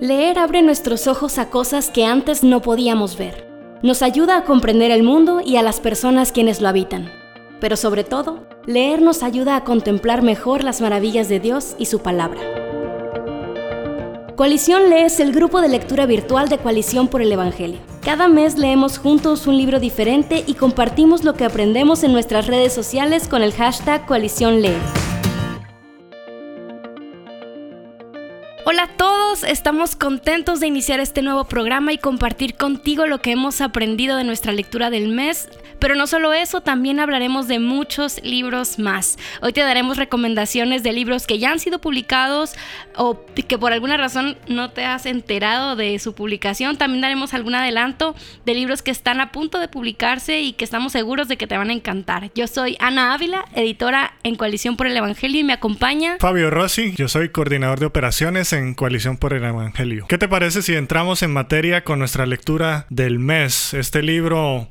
Leer abre nuestros ojos a cosas que antes no podíamos ver. Nos ayuda a comprender el mundo y a las personas quienes lo habitan. Pero sobre todo, leer nos ayuda a contemplar mejor las maravillas de Dios y su palabra. Coalición Lee es el grupo de lectura virtual de Coalición por el Evangelio. Cada mes leemos juntos un libro diferente y compartimos lo que aprendemos en nuestras redes sociales con el hashtag Coalición Lee. Hola a todos, estamos contentos de iniciar este nuevo programa y compartir contigo lo que hemos aprendido de nuestra lectura del mes. Pero no solo eso, también hablaremos de muchos libros más. Hoy te daremos recomendaciones de libros que ya han sido publicados o que por alguna razón no te has enterado de su publicación. También daremos algún adelanto de libros que están a punto de publicarse y que estamos seguros de que te van a encantar. Yo soy Ana Ávila, editora en Coalición por el Evangelio y me acompaña Fabio Rossi, yo soy coordinador de operaciones en Coalición por el Evangelio. ¿Qué te parece si entramos en materia con nuestra lectura del mes? Este libro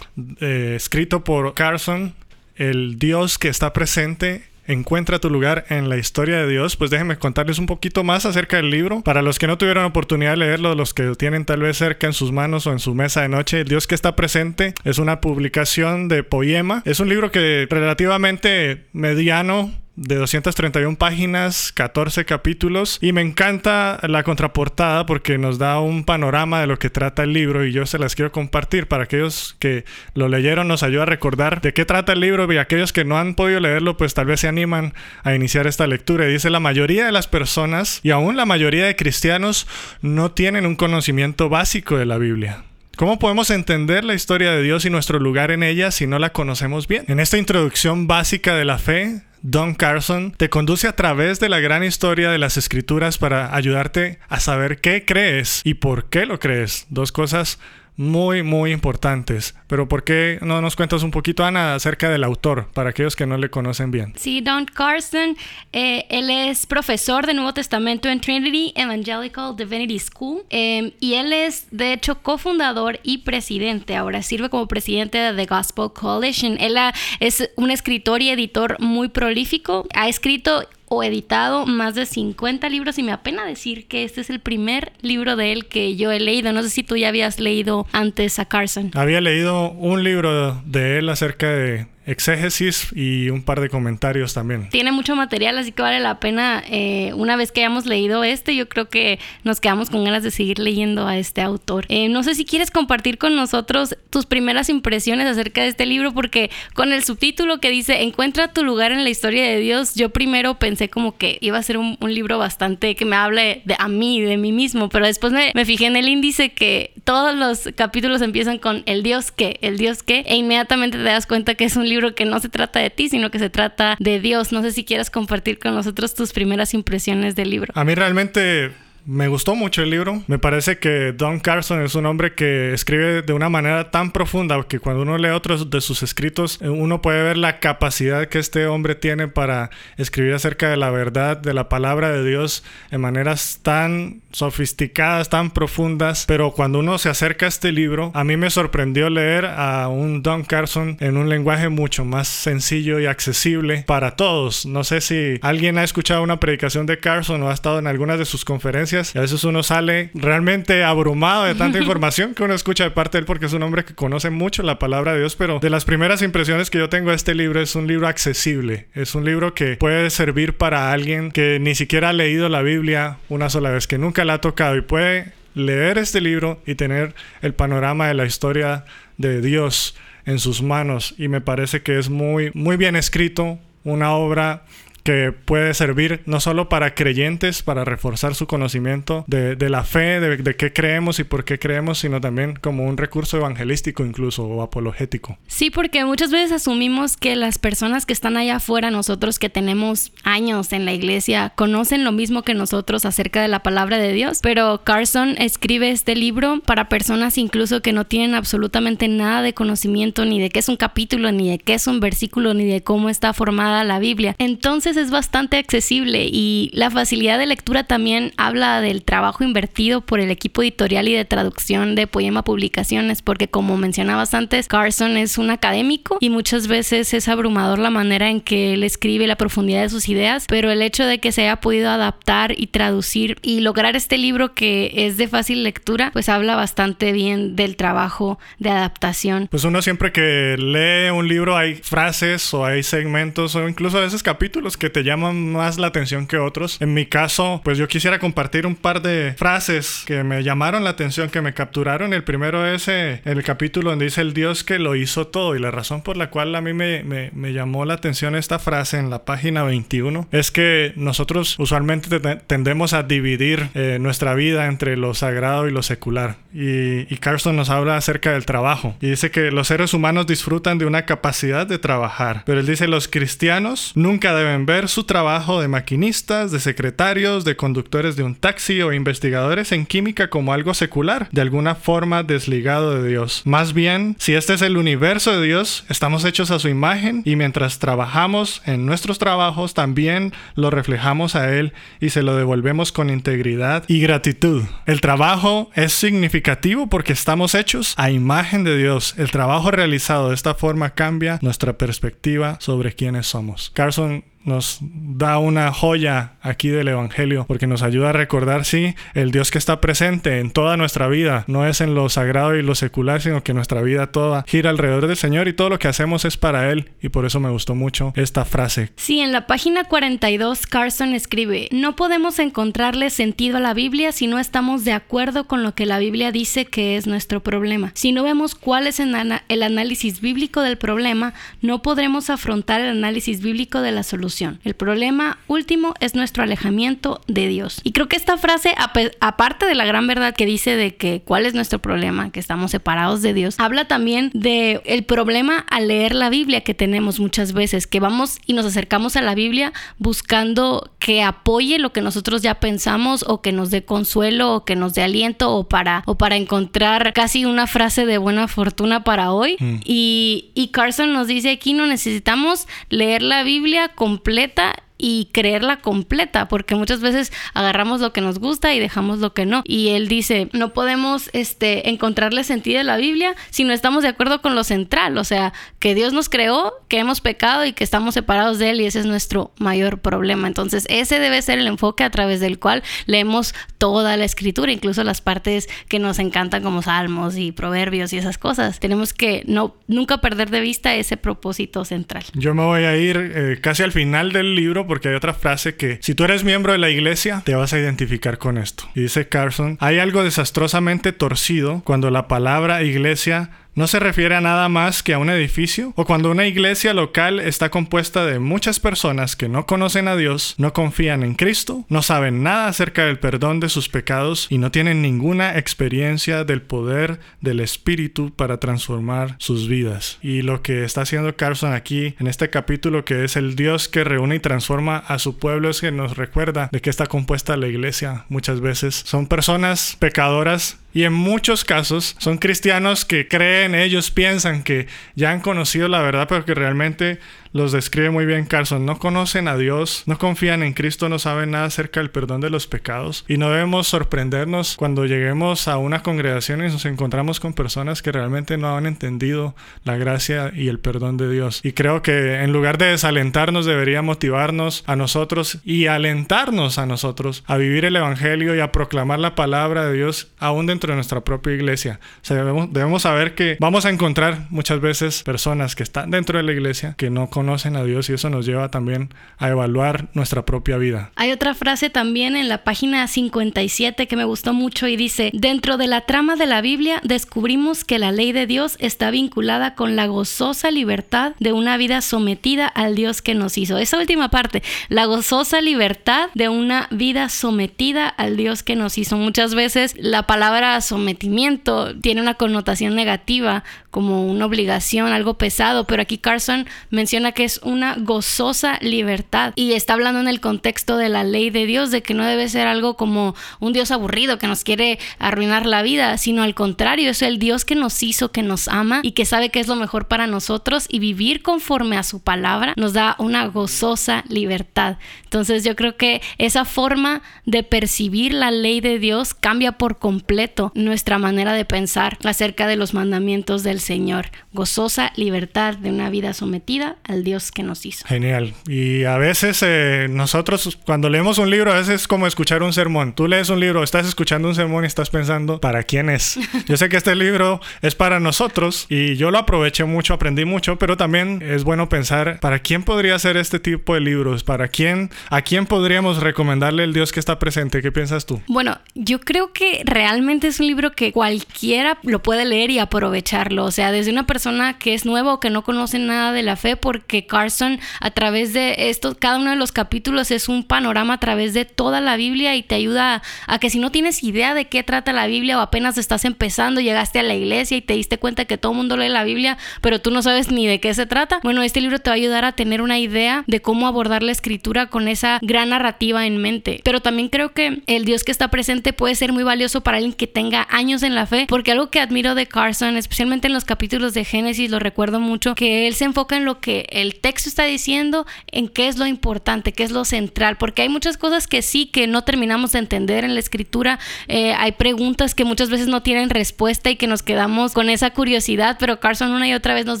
eh, escrito por Carson, El Dios que está presente encuentra tu lugar en la historia de Dios, pues déjenme contarles un poquito más acerca del libro. Para los que no tuvieron oportunidad de leerlo, los que lo tienen tal vez cerca en sus manos o en su mesa de noche, El Dios que está presente es una publicación de poema. Es un libro que relativamente mediano de 231 páginas, 14 capítulos y me encanta la contraportada porque nos da un panorama de lo que trata el libro y yo se las quiero compartir para aquellos que lo leyeron nos ayuda a recordar de qué trata el libro y aquellos que no han podido leerlo pues tal vez se animan a iniciar esta lectura y dice la mayoría de las personas y aún la mayoría de cristianos no tienen un conocimiento básico de la Biblia. ¿Cómo podemos entender la historia de Dios y nuestro lugar en ella si no la conocemos bien? En esta introducción básica de la fe, Don Carson te conduce a través de la gran historia de las escrituras para ayudarte a saber qué crees y por qué lo crees. Dos cosas muy, muy importantes. Pero ¿por qué no nos cuentas un poquito, Ana, acerca del autor, para aquellos que no le conocen bien? Sí, Don Carson, eh, él es profesor de Nuevo Testamento en Trinity Evangelical Divinity School em, y él es, de hecho, cofundador y presidente. Ahora sirve como presidente de The Gospel Coalition. Él es un escritor y editor muy prolífico. Ha escrito o editado más de 50 libros y me apena decir que este es el primer libro de él que yo he leído. No sé si tú ya habías leído antes a Carson. Había leído un libro de él acerca de exégesis y un par de comentarios también. Tiene mucho material, así que vale la pena. Eh, una vez que hayamos leído este, yo creo que nos quedamos con ganas de seguir leyendo a este autor. Eh, no sé si quieres compartir con nosotros tus primeras impresiones acerca de este libro, porque con el subtítulo que dice Encuentra tu lugar en la historia de Dios, yo primero pensé como que iba a ser un, libro bastante que me hable de a mí, de mí mismo, pero después me, me fijé en el índice que todos los capítulos empiezan con el Dios que, el Dios que, e inmediatamente te das cuenta que es un libro libro que no se trata de ti, sino que se trata de Dios. No sé si quieres compartir con nosotros tus primeras impresiones del libro. A mí realmente me gustó mucho el libro. Me parece que Don Carson es un hombre que escribe de una manera tan profunda que cuando uno lee otros de sus escritos, eh, uno puede ver la capacidad que este hombre tiene para escribir acerca de la verdad, de la palabra de Dios, en maneras tan sofisticadas, tan profundas. Pero cuando uno se acerca a este libro, a mí me sorprendió leer a un Don Carson en un lenguaje mucho más sencillo y accesible para todos. No sé si alguien ha escuchado una predicación de Carson o ha estado en algunas de sus conferencias y a veces uno sale realmente abrumado de tanta información que uno escucha de parte de él porque es un hombre que conoce mucho la palabra de Dios, pero de las primeras impresiones que yo tengo de este libro es un libro accesible, es un libro que puede servir para alguien que ni siquiera ha leído la Biblia una sola vez, que nunca la ha tocado y puede leer este libro y tener el panorama de la historia de Dios en sus manos. Y me parece que es muy muy bien escrito, una obra que puede servir no solo para creyentes, para reforzar su conocimiento de, la fe, de, qué creemos y por qué creemos, sino también como un recurso evangelístico incluso o apologético. Sí, porque muchas veces asumimos que las personas que están allá afuera, nosotros que tenemos años en la iglesia, conocen lo mismo que nosotros acerca de la palabra de Dios, pero Carson escribe este libro para personas incluso que no tienen absolutamente nada de conocimiento ni de qué es un capítulo, ni de qué es un versículo, ni de cómo está formada la Biblia. Entonces, es bastante accesible y la facilidad de lectura también habla del trabajo invertido por el equipo editorial y de traducción de Poema Publicaciones, porque como mencionabas antes, Carson es un académico y muchas veces es abrumador la manera en que él escribe la profundidad de sus ideas, pero el hecho de que se haya podido adaptar y traducir y lograr este libro que es de fácil lectura, pues habla bastante bien del trabajo de adaptación. Pues uno siempre que lee un libro hay frases o hay segmentos o incluso a veces capítulos que te llaman más la atención que otros. En mi caso, pues yo quisiera compartir un par de frases que me llamaron la atención, que me capturaron. El primero es eh, el capítulo donde dice el Dios que lo hizo todo y la razón por la cual a mí me, me, llamó la atención esta frase en la página 21 es que nosotros usualmente tendemos a dividir eh, nuestra vida entre lo sagrado y lo secular. Y, y Carson nos habla acerca del trabajo y dice que los seres humanos disfrutan de una capacidad de trabajar, pero él dice los cristianos nunca deben ver su trabajo de maquinistas, de secretarios, de conductores de un taxi o investigadores en química como algo secular, de alguna forma desligado de Dios. Más bien, si este es el universo de Dios, estamos hechos a su imagen y mientras trabajamos en nuestros trabajos también lo reflejamos a Él y se lo devolvemos con integridad y gratitud. El trabajo es significativo porque estamos hechos a imagen de Dios. El trabajo realizado de esta forma cambia nuestra perspectiva sobre quiénes somos. Carson nos da una joya aquí del Evangelio porque nos ayuda a recordar, sí, el Dios que está presente en toda nuestra vida, no es en lo sagrado y lo secular, sino que nuestra vida toda gira alrededor del Señor y todo lo que hacemos es para Él y por eso me gustó mucho esta frase. Sí, en la página 42 Carson escribe, no podemos encontrarle sentido a la Biblia si no estamos de acuerdo con lo que la Biblia dice que es nuestro problema. Si no vemos cuál es el análisis bíblico del problema, no podremos afrontar el análisis bíblico de la solución el problema último es nuestro alejamiento de Dios. Y creo que esta frase, aparte de la gran verdad que dice de que cuál es nuestro problema, que estamos separados de Dios, habla también de el problema al leer la Biblia que tenemos muchas veces, que vamos y nos acercamos a la Biblia buscando que apoye lo que nosotros ya pensamos o que nos dé consuelo o que nos dé aliento o para, o para encontrar casi una frase de buena fortuna para hoy. Mm. Y, y Carson nos dice aquí no necesitamos leer la Biblia con completa y creerla completa, porque muchas veces agarramos lo que nos gusta y dejamos lo que no. Y él dice, no podemos este, encontrarle sentido a la Biblia si no estamos de acuerdo con lo central, o sea, que Dios nos creó, que hemos pecado y que estamos separados de Él y ese es nuestro mayor problema. Entonces, ese debe ser el enfoque a través del cual leemos toda la escritura, incluso las partes que nos encantan como salmos y proverbios y esas cosas. Tenemos que no, nunca perder de vista ese propósito central. Yo me voy a ir eh, casi al final del libro porque hay otra frase que si tú eres miembro de la iglesia te vas a identificar con esto. Y dice Carson, hay algo desastrosamente torcido cuando la palabra iglesia no se refiere a nada más que a un edificio o cuando una iglesia local está compuesta de muchas personas que no conocen a Dios, no confían en Cristo, no saben nada acerca del perdón de sus pecados y no tienen ninguna experiencia del poder del Espíritu para transformar sus vidas. Y lo que está haciendo Carson aquí en este capítulo que es el Dios que reúne y transforma a su pueblo es que nos recuerda de qué está compuesta la iglesia muchas veces. Son personas pecadoras y en muchos casos son cristianos que creen, ellos piensan que ya han conocido la verdad, pero que realmente los describe muy bien Carson. No conocen a Dios, no confían en Cristo, no saben nada acerca del perdón de los pecados. Y no debemos sorprendernos cuando lleguemos a una congregación y nos encontramos con personas que realmente no han entendido la gracia y el perdón de Dios. Y creo que en lugar de desalentarnos debería motivarnos a nosotros y alentarnos a nosotros a vivir el Evangelio y a proclamar la palabra de Dios aún dentro de nuestra propia iglesia. Debemos, debemos saber que vamos a encontrar muchas veces personas que están dentro de la iglesia que no conocen conocen a Dios y eso nos lleva también a evaluar nuestra propia vida. Hay otra frase también en la página 57 que me gustó mucho y dice, dentro de la trama de la Biblia descubrimos que la ley de Dios está vinculada con la gozosa libertad de una vida sometida al Dios que nos hizo. Esa última parte, la gozosa libertad de una vida sometida al Dios que nos hizo. Muchas veces la palabra sometimiento tiene una connotación negativa como una obligación, algo pesado, pero aquí Carson menciona que es una gozosa libertad. Y está hablando en el contexto de la ley de Dios, de que no debe ser algo como un Dios aburrido que nos quiere arruinar la vida, sino al contrario, es el Dios que nos hizo, que nos ama y que sabe que es lo mejor para nosotros y vivir conforme a su palabra nos da una gozosa libertad. Entonces yo creo que esa forma de percibir la ley de Dios cambia por completo nuestra manera de pensar acerca de los mandamientos del Señor. Gozosa libertad de una vida sometida al Dios que nos hizo. Genial. Y a veces eh, nosotros cuando leemos un libro, a veces es como escuchar un sermón. Tú lees un libro, estás escuchando un sermón y estás pensando, ¿para quién es? Yo sé que este libro es para nosotros y yo lo aproveché mucho, aprendí mucho, pero también es bueno pensar, ¿para quién podría ser este tipo de libros? ¿Para quién, a quién podríamos recomendarle el Dios que está presente? ¿Qué piensas tú? Bueno, yo creo que realmente es un libro que cualquiera lo puede leer y aprovecharlo. O sea, desde una persona que es nueva o que no conoce nada de la fe, porque Carson a través de esto, cada uno de los capítulos es un panorama a través de toda la Biblia y te ayuda a, que si no tienes idea de qué trata la Biblia o apenas estás empezando, llegaste a la iglesia y te diste cuenta que todo el mundo lee la Biblia, pero tú no sabes ni de qué se trata. Bueno, este libro te va a ayudar a tener una idea de cómo abordar la escritura con esa gran narrativa en mente. Pero también creo que el Dios que está presente puede ser muy valioso para alguien que tenga años en la fe, porque algo que admiro de Carson, especialmente en los capítulos de Génesis, lo recuerdo mucho, que él se enfoca en lo que el texto está diciendo, en qué es lo importante, qué es lo central, porque hay muchas cosas que sí, que no terminamos de entender en la escritura, eh, hay preguntas que muchas veces no tienen respuesta y que nos quedamos con esa curiosidad, pero Carson una y otra vez nos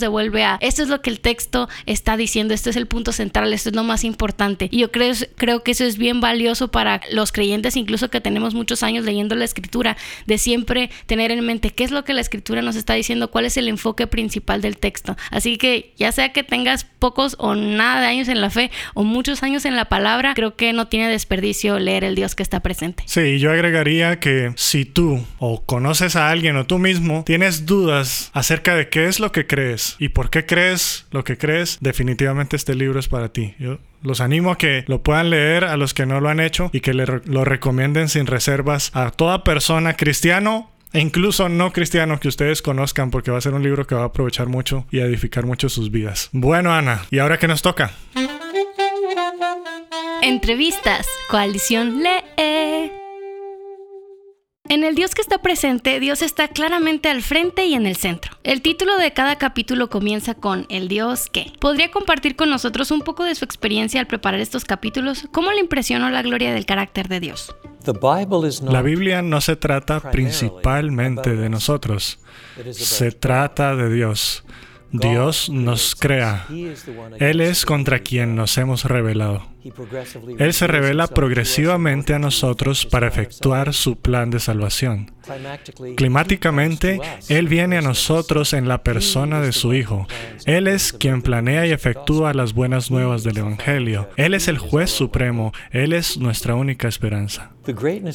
devuelve a, esto es lo que el texto está diciendo, este es el punto central, esto es lo más importante. Y yo creo, creo que eso es bien valioso para los creyentes, incluso que tenemos muchos años leyendo la escritura, de siempre tener en mente qué es lo que la escritura nos está diciendo, cuál es el enfoque principal del texto. Así que ya sea que tengas pocos o nada de años en la fe o muchos años en la palabra, creo que no tiene desperdicio leer el Dios que está presente. Sí, yo agregaría que si tú o conoces a alguien o tú mismo tienes dudas acerca de qué es lo que crees y por qué crees lo que crees, definitivamente este libro es para ti. Yo los animo a que lo puedan leer a los que no lo han hecho y que le lo recomienden sin reservas a toda persona cristiano e incluso no cristiano que ustedes conozcan porque va a ser un libro que va a aprovechar mucho y edificar mucho sus vidas. Bueno, Ana, ¿y ahora qué nos toca? Entrevistas. Coalición Lee. En el Dios que está presente, Dios está claramente al frente y en el centro. El título de cada capítulo comienza con El Dios que. ¿Podría compartir con nosotros un poco de su experiencia al preparar estos capítulos? ¿Cómo le impresionó la gloria del carácter de Dios? La Biblia no se trata principalmente de nosotros, se trata de Dios. Dios nos crea. Él es contra quien nos hemos revelado. Él se revela progresivamente a nosotros para efectuar su plan de salvación. Climáticamente, Él viene a nosotros en la persona de su Hijo. Él es quien planea y efectúa las buenas nuevas del Evangelio. Él es el juez supremo. Él es nuestra única esperanza.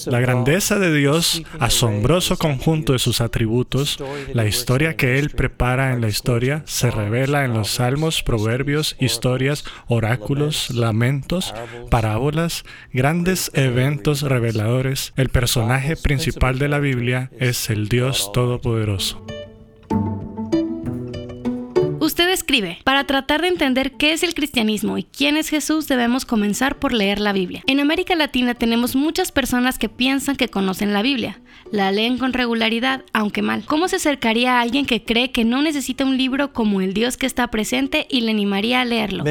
La grandeza de Dios, asombroso conjunto de sus atributos, la historia que Él prepara en la historia, se revela en los salmos, proverbios, historias, oráculos, lamentos, parábolas, grandes eventos reveladores, el personaje principal de la Biblia es el Dios Todopoderoso. Escribe, para tratar de entender qué es el cristianismo y quién es Jesús debemos comenzar por leer la Biblia. En América Latina tenemos muchas personas que piensan que conocen la Biblia, la leen con regularidad, aunque mal. ¿Cómo se acercaría a alguien que cree que no necesita un libro como el Dios que está presente y le animaría a leerlo?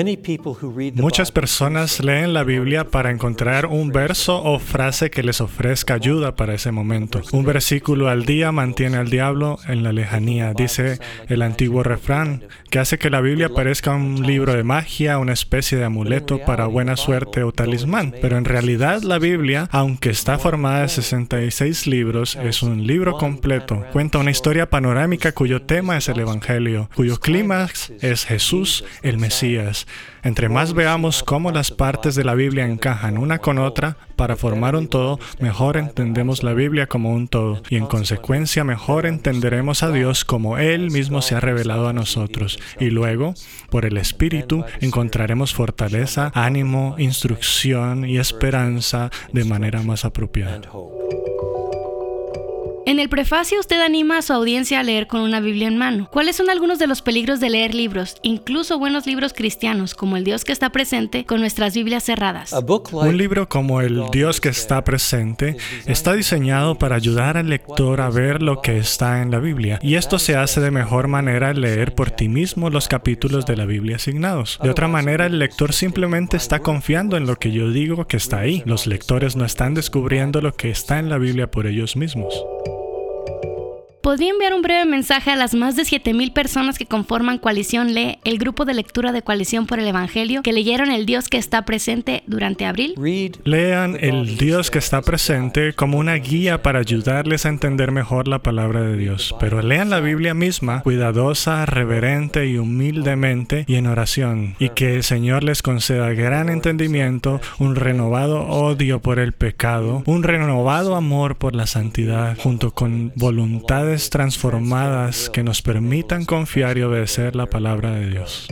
Muchas personas leen la Biblia para encontrar un verso o frase que les ofrezca ayuda para ese momento. Un versículo al día mantiene al diablo en la lejanía, dice el antiguo refrán que hace que la Biblia parezca un libro de magia, una especie de amuleto para buena suerte o talismán. Pero en realidad la Biblia, aunque está formada de 66 libros, es un libro completo. Cuenta una historia panorámica cuyo tema es el Evangelio, cuyo clímax es Jesús, el Mesías. Entre más veamos cómo las partes de la Biblia encajan una con otra para formar un todo, mejor entendemos la Biblia como un todo y en consecuencia mejor entenderemos a Dios como Él mismo se ha revelado a nosotros. Y luego, por el Espíritu, encontraremos fortaleza, ánimo, instrucción y esperanza de manera más apropiada. En el prefacio usted anima a su audiencia a leer con una Biblia en mano. ¿Cuáles son algunos de los peligros de leer libros, incluso buenos libros cristianos como El Dios que está presente, con nuestras Biblias cerradas? Un libro como El Dios que está presente está diseñado para ayudar al lector a ver lo que está en la Biblia, y esto se hace de mejor manera al leer por ti mismo los capítulos de la Biblia asignados. De otra manera, el lector simplemente está confiando en lo que yo digo que está ahí. Los lectores no están descubriendo lo que está en la Biblia por ellos mismos. you ¿Podría enviar un breve mensaje a las más de 7.000 personas que conforman Coalición Lee, el grupo de lectura de Coalición por el Evangelio, que leyeron El Dios que está presente durante abril? Lean El Dios que está presente como una guía para ayudarles a entender mejor la palabra de Dios, pero lean la Biblia misma cuidadosa, reverente y humildemente y en oración, y que el Señor les conceda gran entendimiento, un renovado odio por el pecado, un renovado amor por la santidad, junto con transformadas que nos permitan confiar y obedecer la palabra de Dios.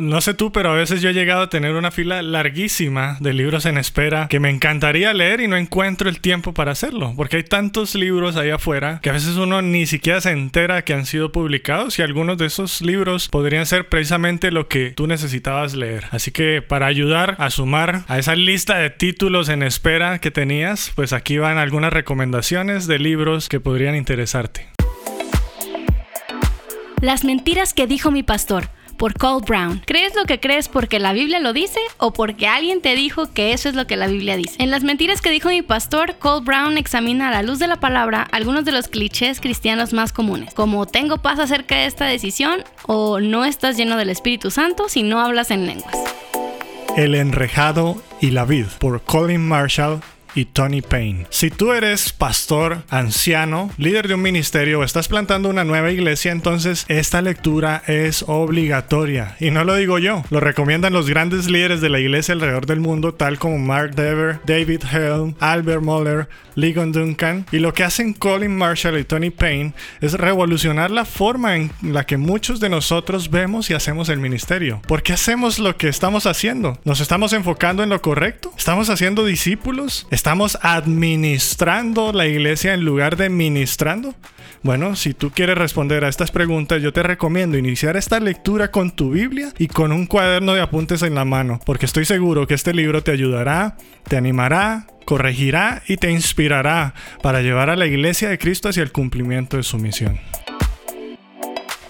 No sé tú, pero a veces yo he llegado a tener una fila larguísima de libros en espera que me encantaría leer y no encuentro el tiempo para hacerlo, porque hay tantos libros ahí afuera que a veces uno ni siquiera se entera que han sido publicados y algunos de esos libros podrían ser precisamente lo que tú necesitabas leer. Así que para ayudar a sumar a esa lista de títulos en espera que tenías, pues aquí van algunas recomendaciones de libros que podrían interesarte. Las mentiras que dijo mi pastor por Cole Brown. ¿Crees lo que crees porque la Biblia lo dice o porque alguien te dijo que eso es lo que la Biblia dice? En las mentiras que dijo mi pastor, Cole Brown examina a la luz de la palabra algunos de los clichés cristianos más comunes, como tengo paz acerca de esta decisión o no estás lleno del Espíritu Santo si no hablas en lenguas. El enrejado y la vid por Colin Marshall y Tony Payne. Si tú eres pastor, anciano, líder de un ministerio o estás plantando una nueva iglesia, entonces esta lectura es obligatoria. Y no lo digo yo, lo recomiendan los grandes líderes de la iglesia alrededor del mundo, tal como Mark Dever, David Helm, Albert Moller, Ligon Duncan. Y lo que hacen Colin Marshall y Tony Payne es revolucionar la forma en la que muchos de nosotros vemos y hacemos el ministerio. ¿Por qué hacemos lo que estamos haciendo? ¿Nos estamos enfocando en lo correcto? ¿Estamos haciendo discípulos? ¿Estamos administrando la iglesia en lugar de ministrando? Bueno, si tú quieres responder a estas preguntas, yo te recomiendo iniciar esta lectura con tu Biblia y con un cuaderno de apuntes en la mano, porque estoy seguro que este libro te ayudará, te animará, corregirá y te inspirará para llevar a la iglesia de Cristo hacia el cumplimiento de su misión.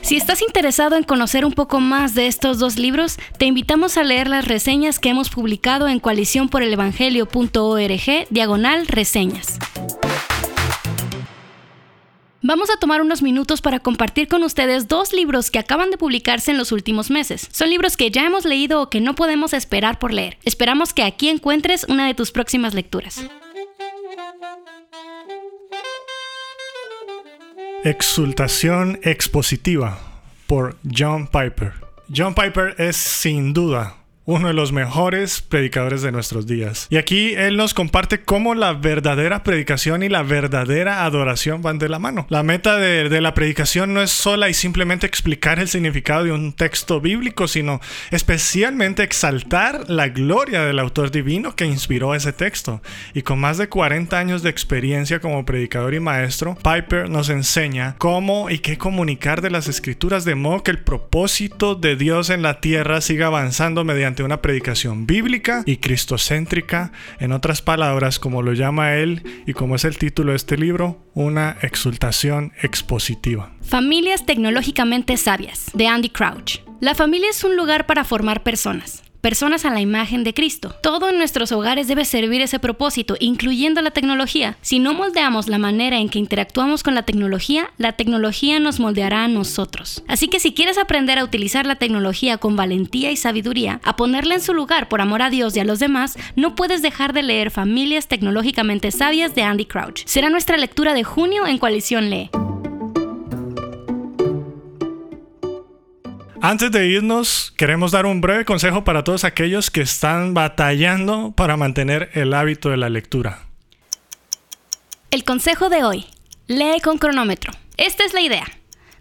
Si estás interesado en conocer un poco más de estos dos libros, te invitamos a leer las reseñas que hemos publicado en coaliciónporelevangelio.org diagonal reseñas. Vamos a tomar unos minutos para compartir con ustedes dos libros que acaban de publicarse en los últimos meses. Son libros que ya hemos leído o que no podemos esperar por leer. Esperamos que aquí encuentres una de tus próximas lecturas. Exultación expositiva por John Piper. John Piper es sin duda uno de los mejores predicadores de nuestros días. Y aquí él nos comparte cómo la verdadera predicación y la verdadera adoración van de la mano. La meta de, la predicación no es sola y simplemente explicar el significado de un texto bíblico, sino especialmente exaltar la gloria del autor divino que inspiró ese texto. Y con más de 40 años de experiencia como predicador y maestro, Piper nos enseña cómo y qué comunicar de las escrituras de modo que el propósito de Dios en la tierra siga avanzando mediante una predicación bíblica y cristocéntrica, en otras palabras, como lo llama él y como es el título de este libro, una exultación expositiva. Familias tecnológicamente sabias, de Andy Crouch. La familia es un lugar para formar personas personas a la imagen de Cristo. Todo en nuestros hogares debe servir ese propósito, incluyendo la tecnología. Si no moldeamos la manera en que interactuamos con la tecnología, la tecnología nos moldeará a nosotros. Así que si quieres aprender a utilizar la tecnología con valentía y sabiduría, a ponerla en su lugar por amor a Dios y a los demás, no puedes dejar de leer Familias Tecnológicamente Sabias de Andy Crouch. Será nuestra lectura de junio en Coalición Lee. Antes de irnos, queremos dar un breve consejo para todos aquellos que están batallando para mantener el hábito de la lectura. El consejo de hoy. Lee con cronómetro. Esta es la idea.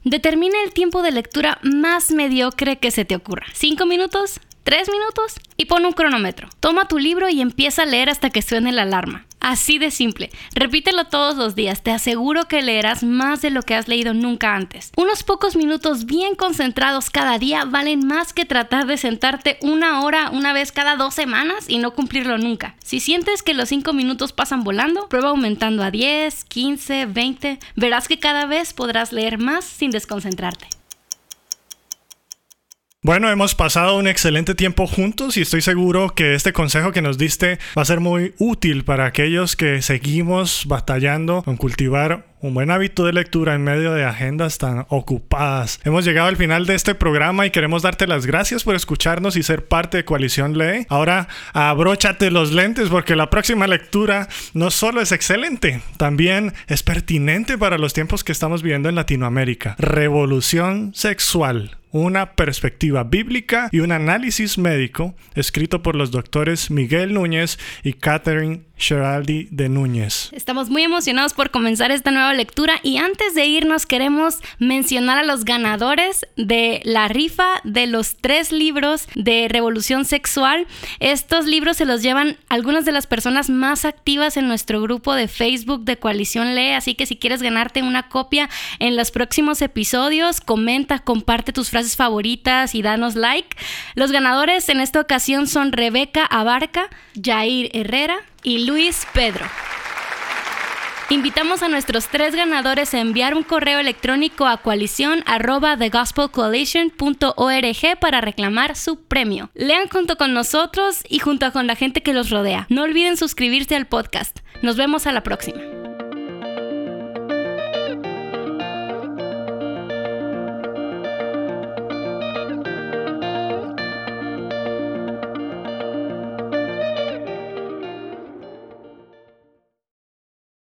Determina el tiempo de lectura más mediocre que se te ocurra. ¿Cinco minutos? ¿Tres minutos? Y pon un cronómetro. Toma tu libro y empieza a leer hasta que suene la alarma. Así de simple. Repítelo todos los días. Te aseguro que leerás más de lo que has leído nunca antes. Unos pocos minutos bien concentrados cada día valen más que tratar de sentarte una hora una vez cada dos semanas y no cumplirlo nunca. Si sientes que los cinco minutos pasan volando, prueba aumentando a 10, 15, 20. Verás que cada vez podrás leer más sin desconcentrarte. Bueno, hemos pasado un excelente tiempo juntos y estoy seguro que este consejo que nos diste va a ser muy útil para aquellos que seguimos batallando con cultivar un buen hábito de lectura en medio de agendas tan ocupadas. Hemos llegado al final de este programa y queremos darte las gracias por escucharnos y ser parte de Coalición Lee. Ahora abróchate los lentes porque la próxima lectura no solo es excelente, también es pertinente para los tiempos que estamos viviendo en Latinoamérica. Revolución sexual una perspectiva bíblica y un análisis médico escrito por los doctores Miguel Núñez y Catherine Sheraldi de Núñez. Estamos muy emocionados por comenzar esta nueva lectura y antes de irnos queremos mencionar a los ganadores de la rifa de los tres libros de Revolución Sexual. Estos libros se los llevan algunas de las personas más activas en nuestro grupo de Facebook de Coalición Lee, así que si quieres ganarte una copia en los próximos episodios, comenta, comparte tus frases favoritas y danos like. Los ganadores en esta ocasión son Rebeca Abarca, Jair Herrera, y Luis Pedro. Invitamos a nuestros tres ganadores a enviar un correo electrónico a coalición para reclamar su premio. Lean junto con nosotros y junto con la gente que los rodea. No olviden suscribirse al podcast. Nos vemos a la próxima.